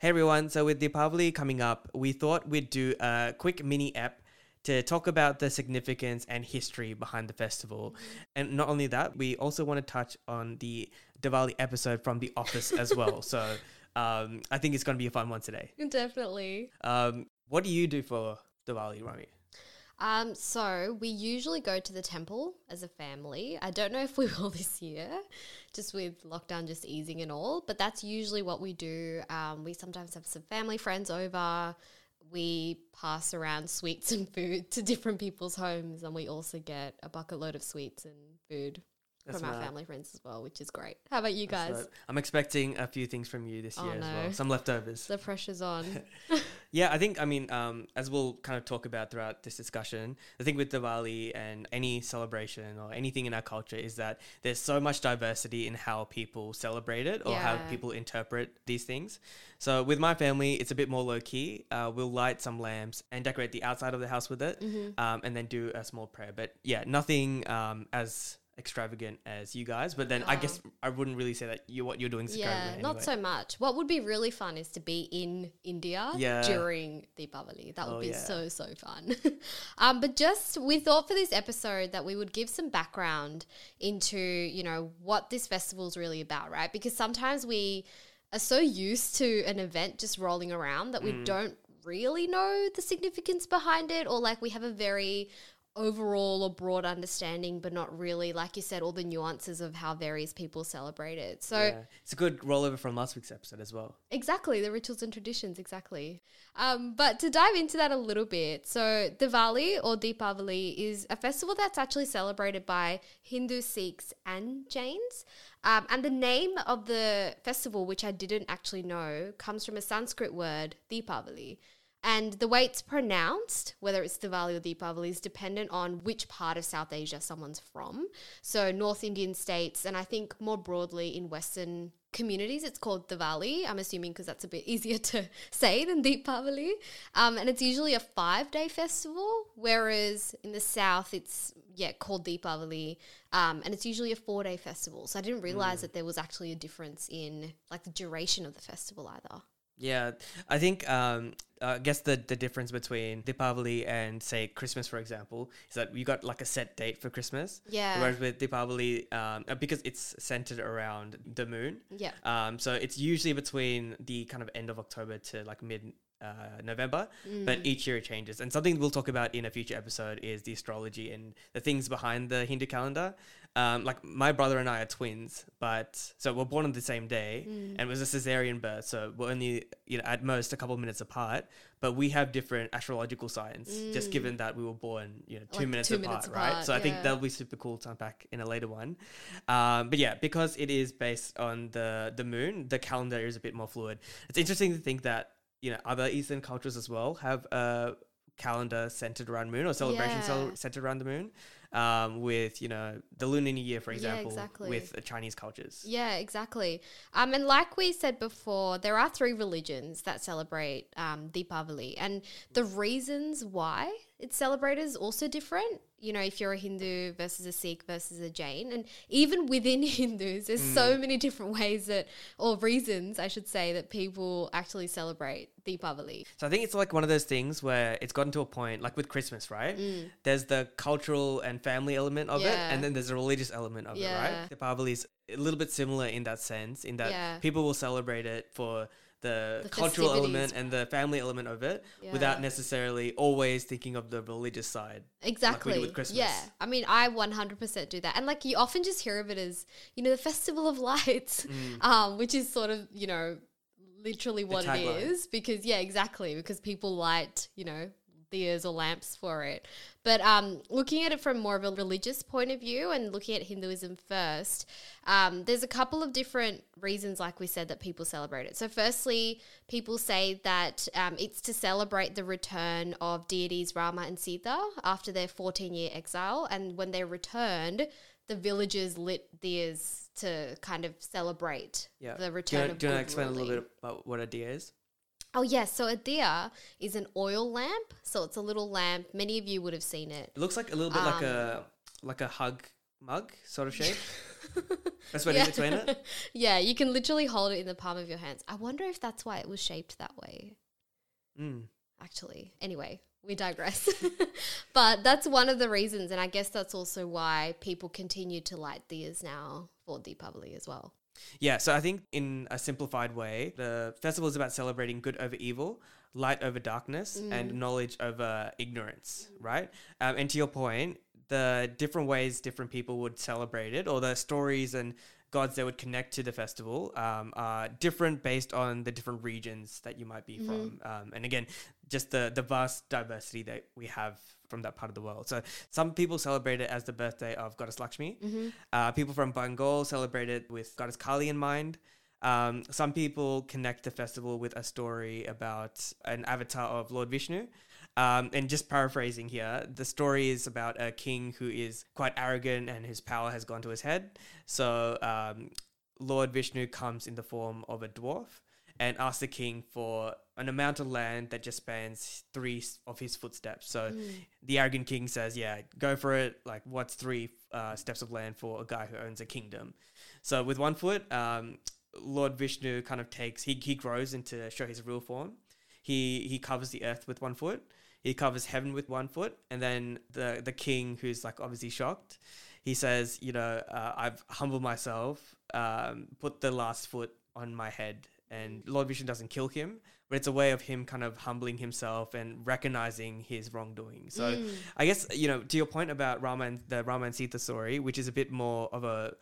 Hey everyone, so with Deepavali coming up, we thought we'd do a quick mini app to talk about the significance and history behind the festival. And not only that, we also want to touch on the Diwali episode from The Office as well. So um, I think it's going to be a fun one today. Definitely. Um, what do you do for Diwali, Rami? Um, so we usually go to the temple as a family. I don't know if we will this year, just with lockdown just easing and all, but that's usually what we do. Um, we sometimes have some family friends over. We pass around sweets and food to different people's homes, and we also get a bucket load of sweets and food That's from our family friends as well, which is great. How about you guys? I'm expecting a few things from you this Oh, year as well. no. Some leftovers. The pressure's on. Yeah, I think, I mean, um, as we'll kind of talk about throughout this discussion, I think with Diwali and any celebration or anything in our culture is that there's so much diversity in how people celebrate it or how people interpret these things. So with my family, it's a bit more low key. Uh, we'll light some lamps and decorate the outside of the house with it Mm-hmm. um, and then do a small prayer. But yeah, nothing um, as extravagant as you guys. But then I guess I wouldn't really say that you what you're doing is Yeah, extravagant. not anyway. so much. What would be really fun is to be in India Yeah. during Deepavali. That would Oh, be yeah. so so fun. um, but just we thought for this episode that we would give some background into you know what this festival is really about, right? Because sometimes we are so used to an event just rolling around that we Mm. don't really know the significance behind it, or like we have a very overall or broad understanding, but not really, like you said, all the nuances of how various people celebrate it. So Yeah. It's a good rollover from last week's episode as well. Exactly, the rituals and traditions, exactly. Um, but to dive into that a little bit, so Diwali or Deepavali is a festival that's actually celebrated by Hindu, Sikhs, and Jains. Um, and the name of the festival, which I didn't actually know, comes from a Sanskrit word, Deepavali. And the way it's pronounced, whether it's Diwali or Deepavali, is dependent on which part of South Asia someone's from. So, North Indian states, and I think more broadly in Western communities, it's called Diwali. I'm assuming because that's a bit easier to say than Deepavali. Um, and it's usually a five day festival, whereas in the South, it's yeah called Deepavali, um, and it's usually a four day festival. So I didn't realize that there was actually a difference in like the duration of the festival either. Yeah, I think um, I guess the the difference between Deepavali and say Christmas, for example, is that you got like a set date for Christmas. Yeah. Whereas with Deepavali, um, uh, because it's centered around the moon, Yeah. um, so it's usually between the kind of end of October to like mid. Uh, November, but each year it changes. And something we'll talk about in a future episode is the astrology and the things behind the Hindu calendar. Um, like my brother and I are twins, but so we're born on the same day, and it was a cesarean birth, so we're only you know at most a couple of minutes apart. But we have different astrological signs, just given that we were born you know two Like minutes two apart, minutes right? apart, So I think that'll be super cool to unpack in a later one. Um, but yeah, because it is based on the the moon, the calendar is a bit more fluid. It's interesting to think that you know other Eastern cultures as well have a calendar centered around moon or celebration cel- Yeah. centered around the moon. Um, with you know the Lunar New Year, for Yeah, example, exactly. with uh, Chinese cultures. Yeah, exactly. Um, and like we said before, there are three religions that celebrate um, Deepavali, and the reasons why it's celebrated is also different. You know, if you're a Hindu versus a Sikh versus a Jain, and even within Hindus, there's so many different ways that, or reasons, I should say, that people actually celebrate Deepavali. So I think it's like one of those things where it's gotten to a point, like with Christmas, right? There's the cultural and family element of it, Mm. And then there's a religious element of it, Yeah. right? Deepavali is a little bit similar in that sense, in that Yeah. people will celebrate it for the, The cultural element and the family element of it, without necessarily always thinking of the religious side. Exactly. with Christmas. Yeah. I mean, I 100% do that. And like you often just hear of it as, you know, the Festival of Lights, Mm. um, which is sort of, you know, literally what it is because yeah, exactly, because people light, you know, diyas or lamps for it. But um, looking at it from more of a religious point of view and looking at Hinduism first, um, there's a couple of different reasons, like we said, that people celebrate it. So, firstly, people say that um, it's to celebrate the return of deities Rama and Sita after their 14 year exile. And when they returned, the villagers lit diyas to kind of celebrate Yeah. the Do you return of do you want to explain a little bit about what a diya is? Oh yes, so a diya is an oil lamp. So it's a little lamp. Many of you would have seen it. It looks like a little bit like Um, a like a hug mug sort of shape. Best way Yeah. to explain it? yeah, you can literally hold it in the palm of your hands. I wonder if that's why it was shaped that way. Mm. actually. Anyway, we digress. but that's one of the reasons, and I guess that's also why people continue to light diyas now for Deepavali as well. Yeah, so I think in a simplified way, the festival is about celebrating good over evil, light over darkness, and knowledge over ignorance, right? Um, and to your point, the different ways different people would celebrate it, or the stories and gods that would connect to the festival, um, are different based on the different regions that you might be from. Um, and again, just the the vast diversity that we have from that part of the world. So some people celebrate it as the birthday of goddess Lakshmi. Uh, people from Bengal celebrate it with goddess Kali in mind. Um, some people connect the festival with a story about an avatar of Lord Vishnu. Um, and just paraphrasing here, the story is about a king who is quite arrogant and his power has gone to his head. So um, Lord Vishnu comes in the form of a dwarf and asks the king for an amount of land that just spans three of his footsteps. So the arrogant king says, "Yeah, go for it. Like, what's three uh, steps of land for a guy who owns a kingdom?" So with one foot, um, Lord Vishnu kind of takes he he grows into show his real form. He he covers the earth with one foot. He covers heaven with one foot, and then the the king, who's like obviously shocked, he says, "You know, uh, I've humbled myself, um, put the last foot on my head." And Lord Vishnu doesn't kill him, but it's a way of him kind of humbling himself and recognizing his wrongdoing. So I guess you know to your point about Rama and the Rama and Sita story, which is a bit more of a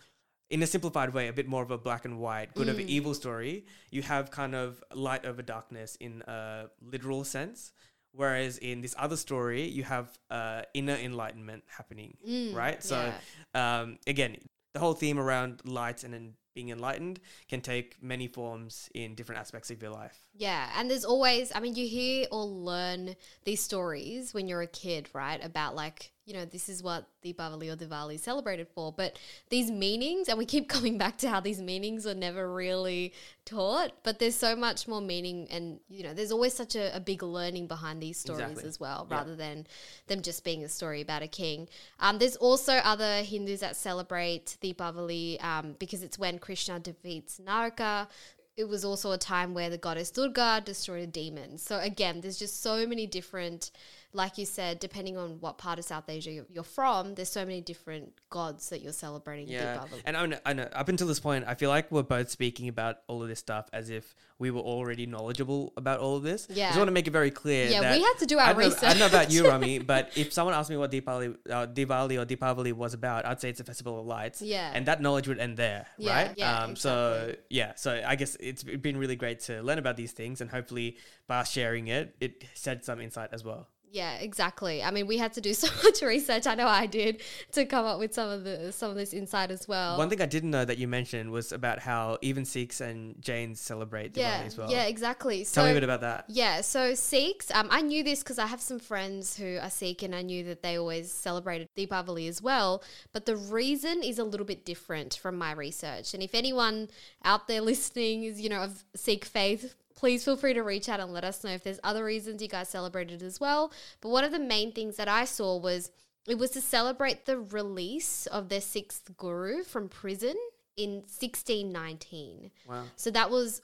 in a simplified way, a bit more of a black and white, good over evil story. You have kind of light over darkness in a literal sense. Whereas in this other story, you have uh, inner enlightenment happening, right? So, um, again, the whole theme around light and then being enlightened can take many forms in different aspects of your life. Yeah, and there's always, I mean, you hear or learn these stories when you're a kid, right? About like, you know, this is what Deepavali or Diwali is celebrated for. But these meanings, and we keep coming back to how these meanings are never really taught, but there's so much more meaning, and, you know, there's always such a, a big learning behind these stories Exactly. as well, Yeah. rather than them just being a story about a king. Um, there's also other Hindus that celebrate Deepavali um, because it's when Krishna defeats Naraka it was also a time where the goddess Durga destroyed a demon. So again, there's just so many different, like you said, depending on what part of South Asia you're, from, there's so many different gods that you're celebrating. Yeah, Deepavali. and I know, I know. Up until this point, I feel like we're both speaking about all of this stuff as if we were already knowledgeable about all of this. I Yeah. just want to make it very clear. Yeah, we had to do our I don't know, I don't know about you, research. Rami, but if someone asked me what Deepavali, uh, Diwali or Deepavali was about, I'd say it's a festival of lights. Yeah. and that knowledge would end there, Yeah, right? yeah, um, So yeah, so I guess it's been really great to learn about these things, and hopefully by sharing it, it shed some insight as well. Yeah, exactly. I mean, we had to do so much research. I know I did to come up with some of the some of this insight as well. One thing I didn't know that you mentioned was about how even Sikhs and Jains celebrate Diwali yeah, as well. yeah, exactly. Tell me a bit about that. Yeah, so Sikhs, um, I knew this because I have some friends who are Sikh and I knew that they always celebrated Deepavali as well. But the reason is a little bit different from my research. And if anyone out there listening is, you know, of Sikh faith, please feel free to reach out and let us know if there's other reasons you guys celebrated as well. But one of the main things that I saw was it was to celebrate the release of their sixth guru from prison in 1619. Wow. So that was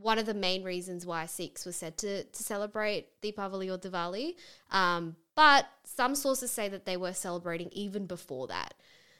one of the main reasons why Sikhs were said to, to celebrate Deepavali or Diwali. Um, but some sources say that they were celebrating even before that.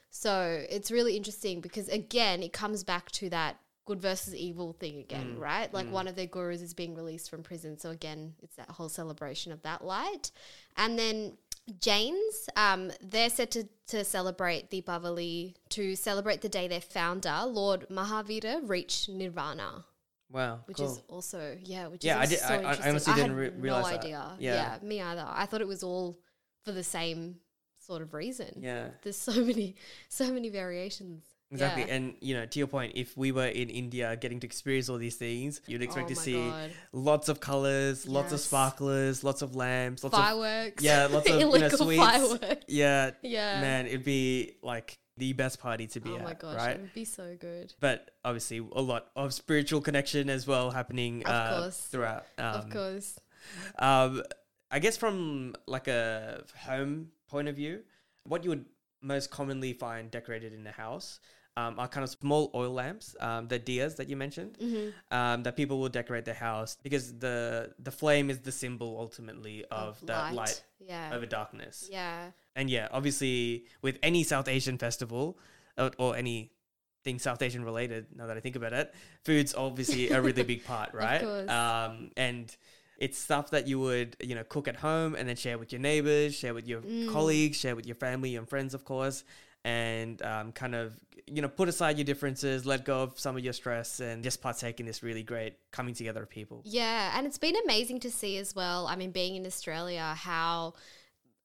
So it's really interesting because, again, it comes back to that good versus evil thing again, right? Like one of their gurus is being released from prison. So, again, it's that whole celebration of that light. And then Jains, um, they're said to, to celebrate Deepavali to celebrate the day their founder, Lord Mahavira, reached Nirvana, Wow. which cool. is also yeah, which Yeah, I is did- so I- I honestly didn't re- realize no that. idea. Yeah. Yeah. me either. I thought it was all for the same sort of reason. yeah. There's so many, so many variations. Exactly. Yeah. And, you know, to your point, if we were in India getting to experience all these things, you'd expect Oh to see God. lots of colors, lots of sparklers, lots of lamps, lots of. Fireworks. Yeah, lots of you know, sweets. fireworks. Yeah. Yeah. Man, it'd be like the best party to be Oh at. my gosh, right? it would be so good. But obviously, a lot of spiritual connection as well happening Of uh, course. throughout. Um, of course. Um, I guess from like a home point of view, what you would most commonly find decorated in a house um, are kind of small oil lamps, um, the diyas that you mentioned, Mm-hmm. um, that people will decorate their house because the the flame is the symbol ultimately of, that light Yeah. over darkness. yeah. And yeah, obviously with any South Asian festival or, or anything South Asian related, now that I think about it, food's obviously a really big part, right? course. Um, and it's stuff that you would, you know, cook at home and then share with your neighbors, share with your Mm. colleagues, share with your family and friends, of course, and um, kind of, you know, put aside your differences, let go of some of your stress, and just partake in this really great coming together of people. Yeah, and it's been amazing to see as well. I mean, being in Australia, how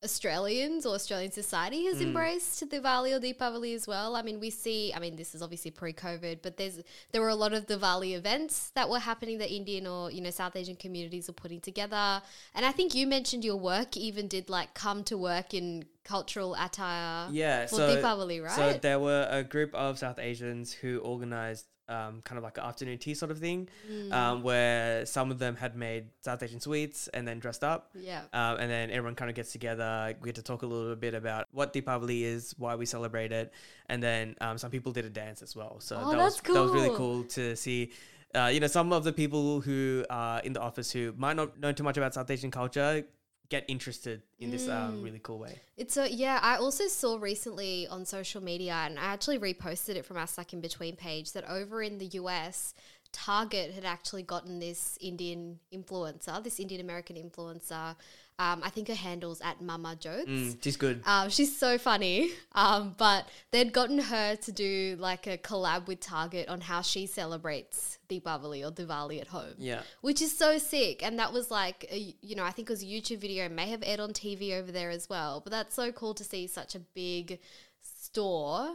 Australians or Australian society has Mm. embraced Diwali or Deepavali as well. I mean, we see. I mean, this is obviously pre-COVID, but there's there were a lot of Diwali events that were happening that Indian or you know South Asian communities were putting together. And I think you mentioned your work even did like come to work in cultural attire. Yeah, for so Deepavali, right? So there were a group of South Asians who organized um, kind of like an afternoon tea sort of thing, Mm. um, where some of them had made South Asian sweets and then dressed up. yeah. Um, and then everyone kind of gets together. We get to talk a little bit about what Deepavali is, why we celebrate it, and then um, some people did a dance as well. So Oh, that was that's that was really cool. cool to see. Uh, you know, some of the people who are in the office who might not know too much about South Asian culture get interested in this um, Mm. really cool way. It's a yeah. I also saw recently on social media, and I actually reposted it from our Stuck in Between page that over in the US, Target had actually gotten this Indian influencer, this Indian American influencer. Um, I think her handle's at Mama Jokes. Mm, she's good. Um, she's so funny. Um, but they'd gotten her to do like a collab with Target on how she celebrates Deepavali or Diwali at home Yeah. which is so sick. And that was like, a, you know, I think it was a YouTube video, may have aired on TV over there as well. But that's so cool to see such a big store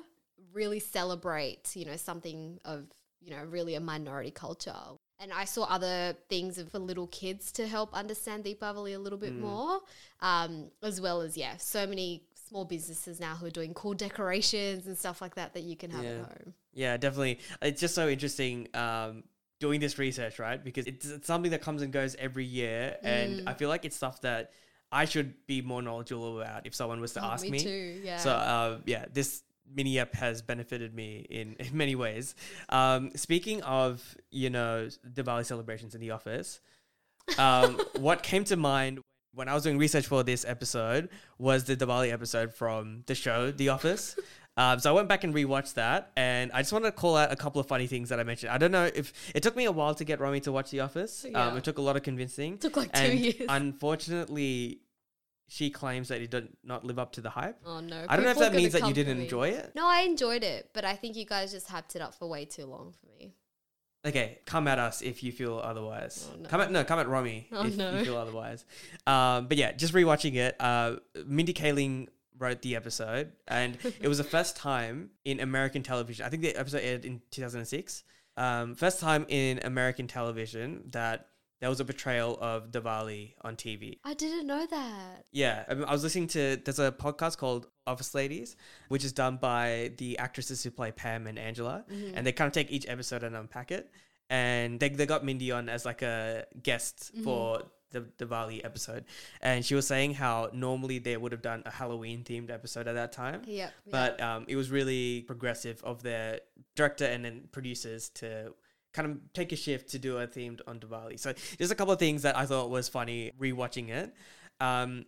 really celebrate, you know, something of, you know, really a minority culture. And I saw other things for little kids to help understand Deepavali a little bit more, um, as well as, yeah, so many small businesses now who are doing cool decorations and stuff like that that you can have Yeah. at home. Yeah, definitely. It's just so interesting um, doing this research, right? Because it's, it's something that comes and goes every year, and Mm. I feel like it's stuff that I should be more knowledgeable about if someone was to Oh, ask me me. too, yeah. So uh, yeah, this mini app has benefited me in, in many ways. Um, speaking of you know Diwali celebrations in the office, um, what came to mind when I was doing research for this episode was the Diwali episode from the show The Office. Um, so I went back and rewatched that, and I just want to call out a couple of funny things that I mentioned. I don't know if it took me a while to get Romy to watch The Office. Um, it took a lot of convincing. Took like two years. unfortunately, she claims that it did not live up to the hype. oh no. I don't know if that means that you didn't enjoy it. No, I enjoyed it, but I think you guys just hyped it up for way too long for me. Okay, come at us if you feel otherwise. Oh, no. Come at no, come at Romy Oh, if no. you feel otherwise. Um, but yeah, just rewatching it. Uh, Mindy Kaling wrote the episode, and it was the first time in American television. I think the episode aired in 2006. Um, first time in American television that there was a portrayal of Diwali on TV. I didn't know that. Yeah, I, mean, I was listening to there's a podcast called Office Ladies, which is done by the actresses who play Pam and Angela, Mm-hmm. and they kind of take each episode and unpack it. And they, they got Mindy on as like a guest Mm-hmm. for the Diwali episode, and she was saying how normally they would have done a Halloween themed episode at that time. Yep. yep. But um, it was really progressive of their director and then producers to kind of take a shift to do a themed on Diwali. So there's a couple of things that I thought was funny rewatching it. Um,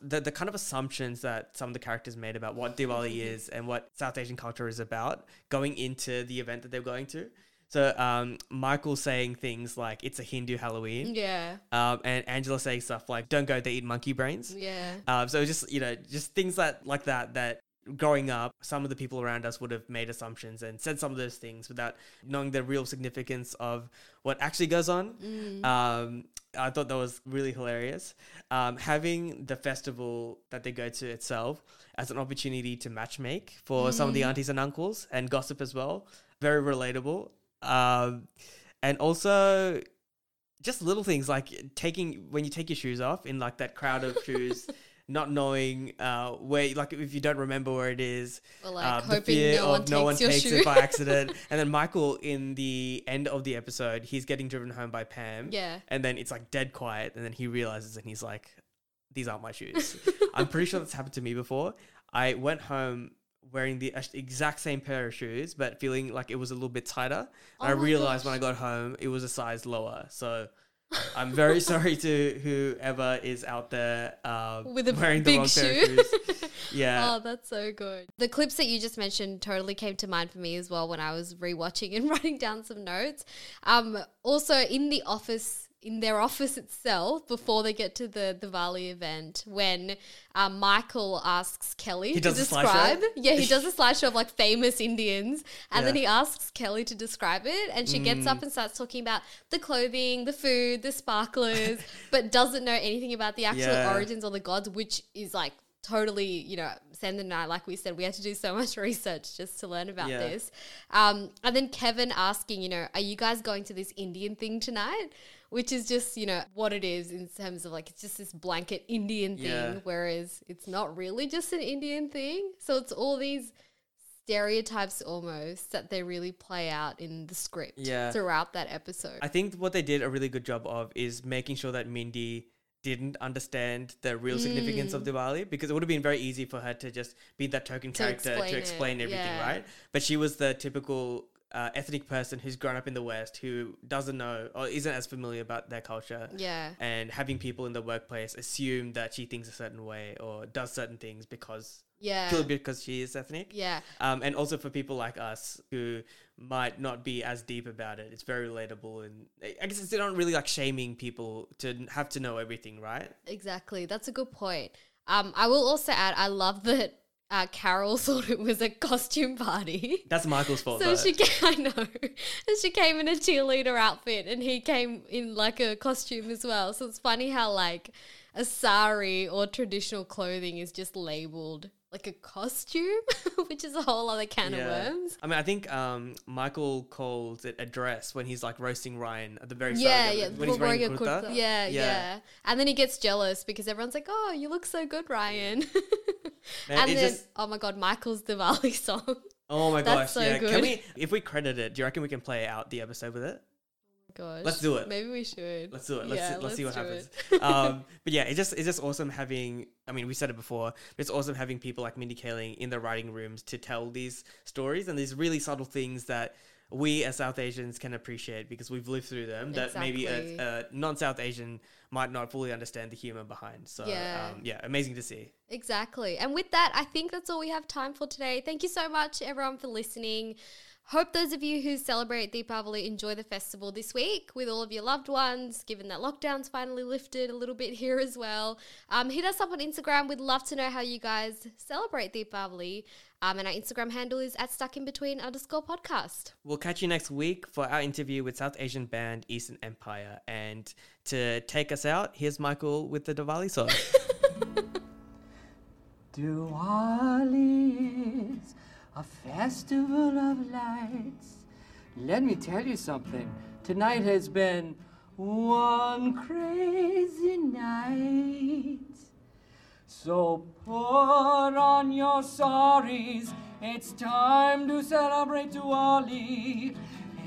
the, the kind of assumptions that some of the characters made about what Diwali is and what South Asian culture is about going into the event that they're going to. So um, Michael saying things like it's a Hindu Halloween, yeah. um, and Angela saying stuff like "Don't go, they eat monkey brains." Yeah. Um, so just you know, just things that like that that growing up, some of the people around us would have made assumptions and said some of those things without knowing the real significance of what actually goes on. Mm. Um, I thought that was really hilarious. Um, having the festival that they go to itself as an opportunity to matchmake for some of the aunties and uncles and gossip as well, very relatable. Um, and also just little things like taking when you take your shoes off in like that crowd of shoes not knowing uh where like if you don't remember where it is Or like uh, the fear no one of no one takes shoe. it by accident and then michael in the end of the episode he's getting driven home by pam Yeah. and then it's like dead quiet and then he realizes and he's like these aren't my shoes i'm pretty sure that's happened to me before i went home wearing the exact same pair of shoes, but feeling like it was a little bit tighter. Oh I realized when I got home, it was a size lower. So I'm very sorry to whoever is out there um, With a wearing the big wrong pair shoe. of shoes. Yeah. Oh, that's so good. The clips that you just mentioned totally came to mind for me as well when I was rewatching and writing down some notes. Um, also, in the office, in their office itself, before they get to the the Diwali event, when um, Michael asks Kelly to does a slideshow? describe, yeah, he does a slideshow of like famous Indians, and then he asks Kelly to describe it, and she gets Mm. up and starts talking about the clothing, the food, the sparklers, but doesn't know anything about the actual Yeah. origins or the gods, which is like totally, you know, Sandra and I, like we said, we had to do so much research just to learn about Yeah. this. Um, and then Kevin asking, you know, are you guys going to this Indian thing tonight? Which is just, you know, what it is in terms of like, it's just this blanket Indian thing, Yeah. whereas it's not really just an Indian thing. So it's all these stereotypes almost that they really play out in the script Yeah. throughout that episode. I think what they did a really good job of is making sure that Mindy didn't understand the real significance Mm. of Diwali because it would have been very easy for her to just be that token To character explain to it, explain everything, yeah. right? But she was the typical uh, ethnic person who's grown up in the West who doesn't know or isn't as familiar about their culture. yeah. And having people in the workplace assume that she thinks a certain way or does certain things because Yeah. because she is ethnic. Yeah. Um, and also for people like us who might not be as deep about it, it's very relatable. And I I guess it's not really like shaming people to have to know everything, right? Exactly. That's a good point. Um, I will also add, I love that uh, Carol thought it was a costume party. That's Michael's fault. So though. she came, I know, and she came in a cheerleader outfit, and he came in like a costume as well. So it's funny how like a sari or traditional clothing is just labeled like a costume, which is a whole other can of worms. I mean, I think um, Michael calls it a dress when he's like roasting Ryan at the very Yeah, start. yeah, when he's wearing wearing a kurta. kurta. Yeah, yeah, And then he gets jealous because everyone's like, "Oh, you look so good, Ryan." Man, and then, just- oh my god, Michael's Diwali song. Oh my That's gosh! so yeah, good. can we? If we credit it, do you reckon we can play out the episode with it? Gosh, Let's do it. Maybe we should. Let's do it. Let's Yeah, see, let's, see what happens. um, but yeah, it's just it's just awesome having. I mean, we said it before. But it's awesome having people like Mindy Kaling in the writing rooms to tell these stories and these really subtle things that we as South Asians can appreciate because we've lived through them. That maybe a, a non-South Asian might not fully understand the humor behind. So Yeah. um, yeah, amazing to see. Exactly. And with that, I think that's all we have time for today. Thank you so much, everyone, for listening. Hope those of you who celebrate Deepavali enjoy the festival this week with all of your loved ones, given that lockdown's finally lifted a little bit here as well. Um, hit us up on Instagram. We'd love to know how you guys celebrate Deepavali. Um, and our Instagram handle is at stuck in between underscore podcast. We'll catch you next week for our interview with South Asian band Eastern Empire. And to take us out, here's Michael with the Diwali song. Diwali is a festival of lights. Let me tell you something. Tonight has been one crazy night. So put on your saris. It's time to celebrate Diwali.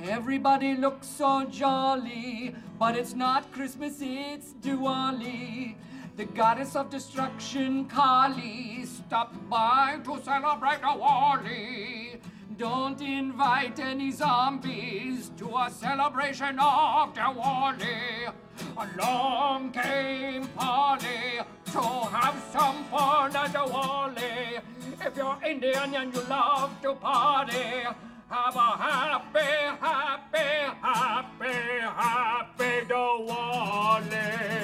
Everybody looks so jolly, but it's not Christmas, it's Diwali. The goddess of destruction, Kali, stopped by to celebrate Diwali. Don't invite any zombies to a celebration of Diwali. Along came Polly to have some fun at Diwali. If you're Indian and you love to party, have a happy, happy, happy, happy Diwali.